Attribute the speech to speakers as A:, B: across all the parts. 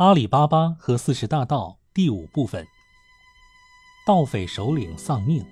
A: 阿里巴巴和四十大盗第五部分。盗匪首领丧命。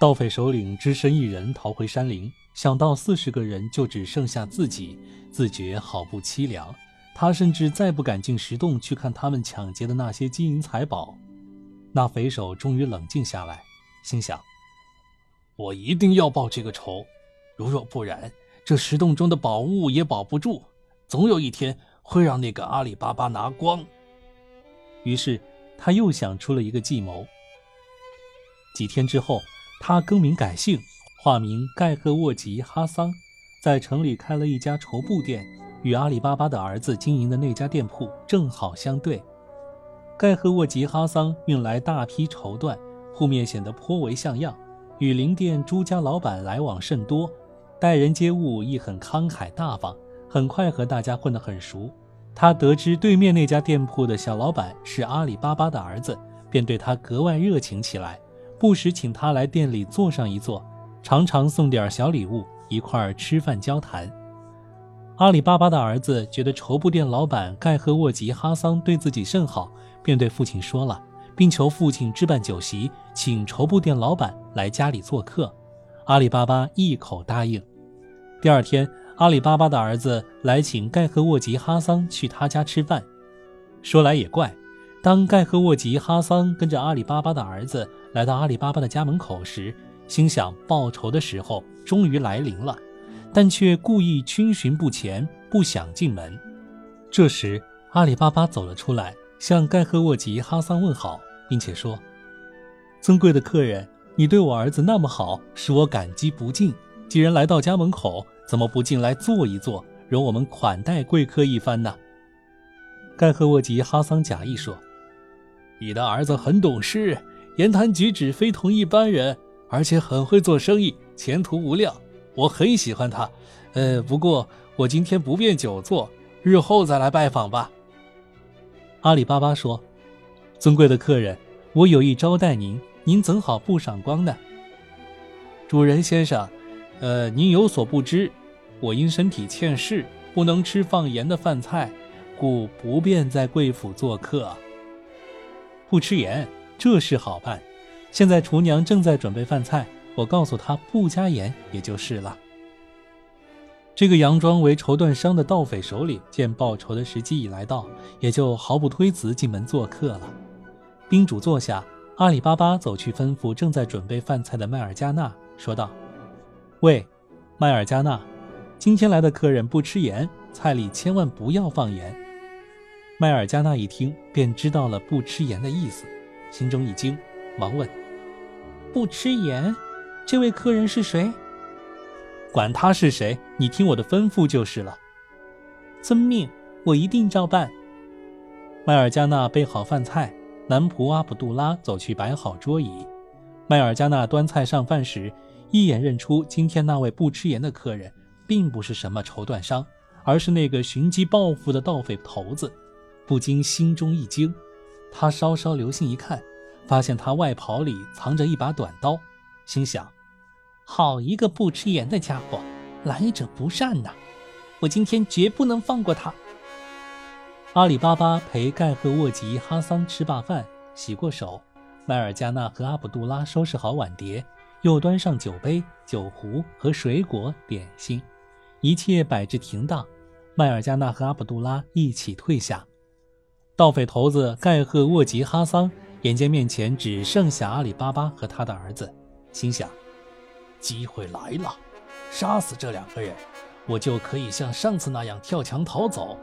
A: 盗匪首领只身一人逃回山林，想到四十个人就只剩下自己，自觉好不凄凉。他甚至再不敢进石洞去看他们抢劫的那些金银财宝。那匪首终于冷静下来，心想：我一定要报这个仇，如若不然，这石洞中的宝物也保不住，总有一天会让那个阿里巴巴拿光。于是。他又想出了一个计谋。几天之后，他更名改姓，化名盖赫沃吉哈桑，在城里开了一家绸布店，与阿里巴巴的儿子经营的那家店铺正好相对。盖赫沃吉哈桑运来大批绸缎，铺面显得颇为像样，与林店朱家老板来往甚多，待人接物亦很慷慨大方，很快和大家混得很熟。他得知对面那家店铺的小老板是阿里巴巴的儿子，便对他格外热情起来，不时请他来店里坐上一坐，常常送点小礼物，一块吃饭交谈。阿里巴巴的儿子觉得绸布店老板盖赫沃吉哈桑对自己甚好，便对父亲说了，并求父亲置办酒席，请绸布店老板来家里做客。阿里巴巴一口答应。第二天。阿里巴巴的儿子来请盖赫沃吉哈桑去他家吃饭。说来也怪，当盖赫沃吉哈桑跟着阿里巴巴的儿子来到阿里巴巴的家门口时，心想报仇的时候终于来临了，但却故意逡巡不前，不想进门。这时，阿里巴巴走了出来，向盖赫沃吉哈桑问好，并且说：“尊贵的客人，你对我儿子那么好，使我感激不尽。既然来到家门口，”怎么不进来坐一坐，容我们款待贵客一番呢？盖赫沃吉哈桑假意说：“你的儿子很懂事，言谈举止非同一般人，而且很会做生意，前途无量。我很喜欢他。呃，不过我今天不便久坐，日后再来拜访吧。”阿里巴巴说：“尊贵的客人，我有意招待您，您怎好不赏光呢？”主人先生，呃，您有所不知。我因身体欠事，不能吃放盐的饭菜，故不便在贵府做客。不吃盐，这事好办。现在厨娘正在准备饭菜，我告诉她不加盐也就是了。这个佯装为绸缎商的盗匪首领见报仇的时机已来到，也就毫不推辞进门做客了。宾主坐下，阿里巴巴走去吩咐正在准备饭菜的麦尔加纳，说道：“喂，麦尔加纳。”今天来的客人不吃盐，菜里千万不要放盐。麦尔加纳一听，便知道了不吃盐的意思，心中一惊，忙问：“不吃盐，这位客人是谁？”“管他是谁，你听我的吩咐就是了。”“遵命，我一定照办。”麦尔加纳备好饭菜，男仆阿卜杜拉走去摆好桌椅。麦尔加纳端菜上饭时，一眼认出今天那位不吃盐的客人。并不是什么绸缎商，而是那个寻机报复的盗匪头子，不禁心中一惊。他稍稍留心一看，发现他外袍里藏着一把短刀，心想：好一个不吃盐的家伙，来者不善呐！我今天绝不能放过他。阿里巴巴陪盖赫沃吉哈桑吃罢饭，洗过手，麦尔加纳和阿卜杜拉收拾好碗碟，又端上酒杯、酒壶和水果点心。一切摆置停当，麦尔加纳和阿卜杜拉一起退下。盗匪头子盖赫沃吉哈桑眼见面前只剩下阿里巴巴和他的儿子，心想：机会来了，杀死这两个人，我就可以像上次那样跳墙逃走。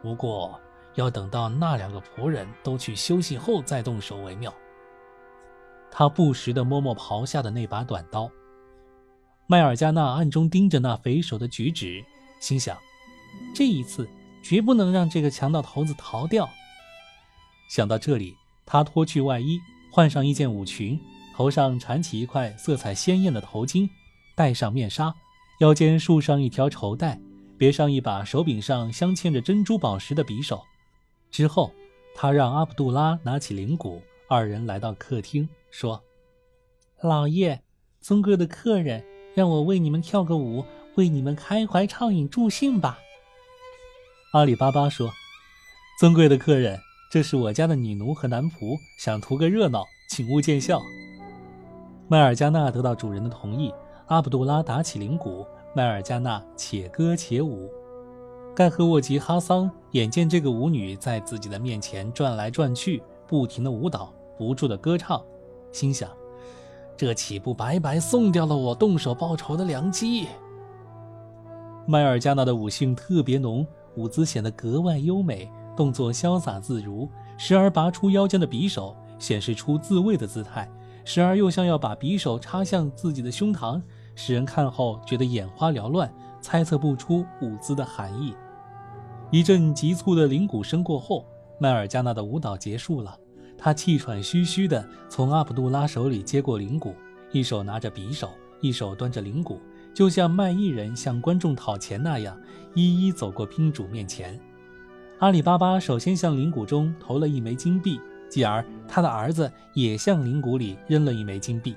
A: 不过要等到那两个仆人都去休息后再动手为妙。他不时地摸摸袍下的那把短刀。麦尔加纳暗中盯着那匪首的举止，心想：这一次绝不能让这个强盗头子逃掉。想到这里，他脱去外衣，换上一件舞裙，头上缠起一块色彩鲜艳的头巾，戴上面纱，腰间束上一条绸带，别上一把手柄上镶嵌着珍珠宝石的匕首。之后，他让阿卜杜拉拿起铃鼓，二人来到客厅，说：“老爷，尊贵的客人。”让我为你们跳个舞，为你们开怀畅饮助兴吧。阿里巴巴说：“尊贵的客人，这是我家的女奴和男仆，想图个热闹，请勿见笑。麦尔加纳得到主人的同意，阿卜杜拉打起铃鼓，麦尔加纳且歌且舞。盖赫沃吉哈桑眼见这个舞女在自己的面前转来转去，不停的舞蹈，不住的歌唱，心想：这岂不白白送掉了我动手报仇的良机？麦尔加纳的舞性特别浓，舞姿显得格外优美，动作潇洒自如，时而拔出腰间的匕首，显示出自卫的姿态。时而又像要把匕首插向自己的胸膛，使人看后觉得眼花缭乱，猜测不出舞姿的含义。一阵急促的铃鼓声过后，麦尔加纳的舞蹈结束了。他气喘吁吁地从阿卜杜拉手里接过灵骨，一手拿着匕首，一手端着灵骨，就像卖艺人向观众讨钱那样，一一走过宾主面前。阿里巴巴首先向灵骨中投了一枚金币。继而，他的儿子也向灵骨里扔了一枚金币。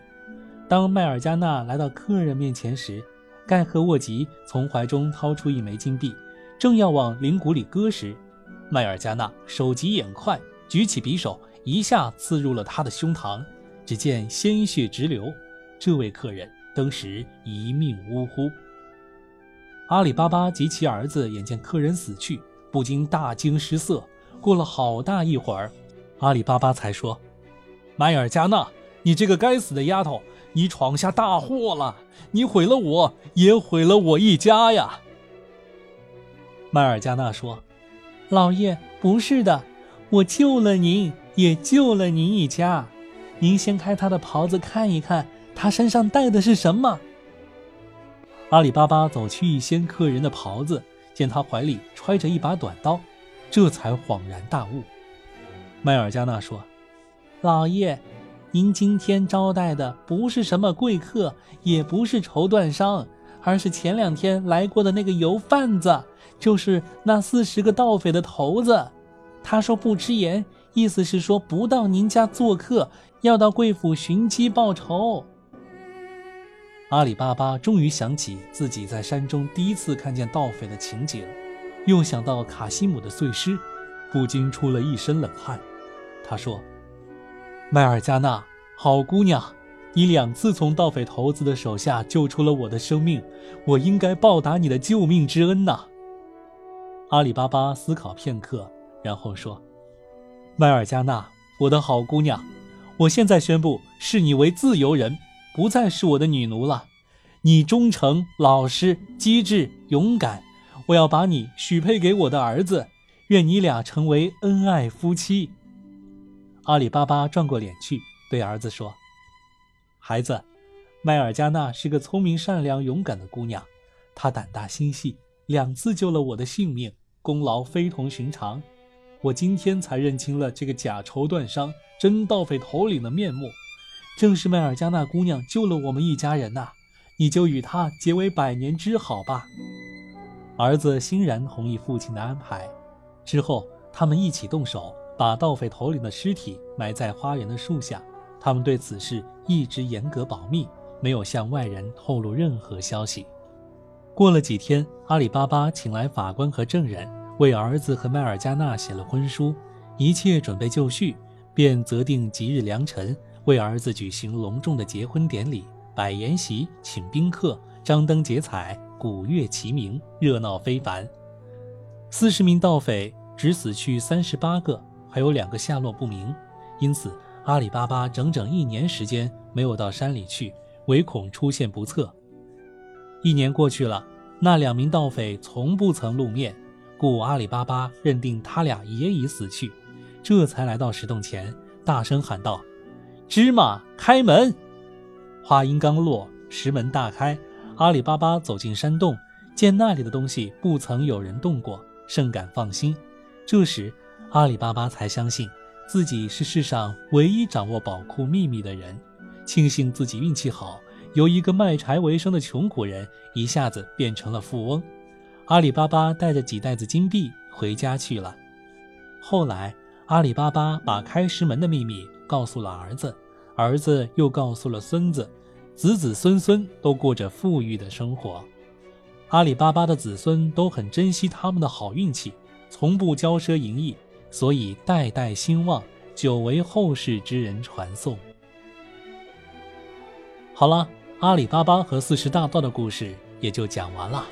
A: 当麦尔加纳来到客人面前时，盖赫沃吉从怀中掏出一枚金币，正要往灵骨里搁时，麦尔加纳手疾眼快，举起匕首，一下刺入了他的胸膛，只见鲜血直流。这位客人当时一命呜呼。阿里巴巴及其儿子眼见客人死去，不禁大惊失色。过了好大一会儿。阿里巴巴才说：“麦尔加纳，你这个该死的丫头，你闯下大祸了！你毁了我，也毁了我一家呀！”麦尔加纳说：“老爷，不是的，我救了您，也救了您一家。您掀开他的袍子看一看，他身上带的是什么？”阿里巴巴走去一掀客人的袍子，见他怀里揣着一把短刀，这才恍然大悟。麦尔加纳说：“老爷，您今天招待的不是什么贵客，也不是绸缎商，而是前两天来过的那个油贩子，就是那四十个盗匪的头子。他说不吃盐，意思是说不到您家做客，要到贵府寻机报仇。”阿里巴巴终于想起自己在山中第一次看见盗匪的情景，又想到卡西姆的碎尸，不禁出了一身冷汗。他说：“麦尔加纳，好姑娘，你两次从盗匪头子的手下救出了我的生命，我应该报答你的救命之恩呐。”阿里巴巴思考片刻，然后说：“麦尔加纳，我的好姑娘，我现在宣布视你为自由人，不再是我的女奴了。你忠诚、老实、机智、勇敢，我要把你许配给我的儿子，愿你俩成为恩爱夫妻。”阿里巴巴转过脸去，对儿子说：“孩子，麦尔加纳是个聪明、善良、勇敢的姑娘，她胆大心细，两次救了我的性命，功劳非同寻常。我今天才认清了这个假绸缎商、真盗匪头领的面目，正是麦尔加纳姑娘救了我们一家人呐！你就与她结为百年之好吧。”儿子欣然同意父亲的安排，之后他们一起动手。把盗匪头领的尸体埋在花园的树下，他们对此事一直严格保密，没有向外人透露任何消息。过了几天，阿里巴巴请来法官和证人，为儿子和麦尔加纳写了婚书，一切准备就绪，便择定吉日良辰，为儿子举行隆重的结婚典礼，摆筵席，请宾客，张灯结彩，鼓乐齐鸣，热闹非凡。四十名盗匪只死去三十八个。还有两个下落不明，因此阿里巴巴整整一年时间没有到山里去，唯恐出现不测。一年过去了，那两名盗匪从不曾露面，故阿里巴巴认定他俩也已死去，这才来到石洞前，大声喊道：“芝麻，开门！”话音刚落，石门大开，阿里巴巴走进山洞，见那里的东西不曾有人动过，甚感放心。这时。阿里巴巴才相信自己是世上唯一掌握宝库秘密的人，庆幸自己运气好，由一个卖柴为生的穷苦人一下子变成了富翁。阿里巴巴带着几袋子金币回家去了。后来，阿里巴巴把开石门的秘密告诉了儿子，儿子又告诉了孙子，子子孙孙都过着富裕的生活。阿里巴巴的子孙都很珍惜他们的好运气，从不骄奢淫逸。所以代代兴旺，久为后世之人传颂。好了，阿里巴巴和四十大盗的故事也就讲完了。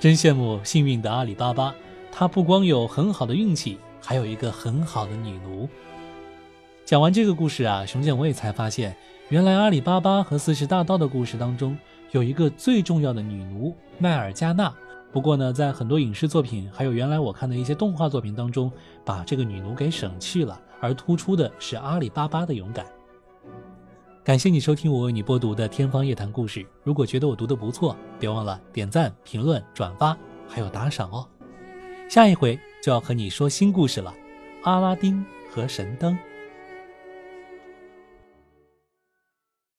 A: 真羡慕幸运的阿里巴巴，他不光有很好的运气，还有一个很好的女奴。讲完这个故事啊，熊建我也才发现，原来阿里巴巴和四十大盗的故事当中，有一个最重要的女奴麦尔加纳。不过呢，在很多影视作品，还有原来我看的一些动画作品当中，把这个女奴给省去了，而突出的是阿里巴巴的勇敢。感谢你收听我为你播读的《天方夜谭》故事。如果觉得我读的不错，别忘了点赞、评论、转发，还有打赏哦。下一回就要和你说新故事了，《阿拉丁和神灯》。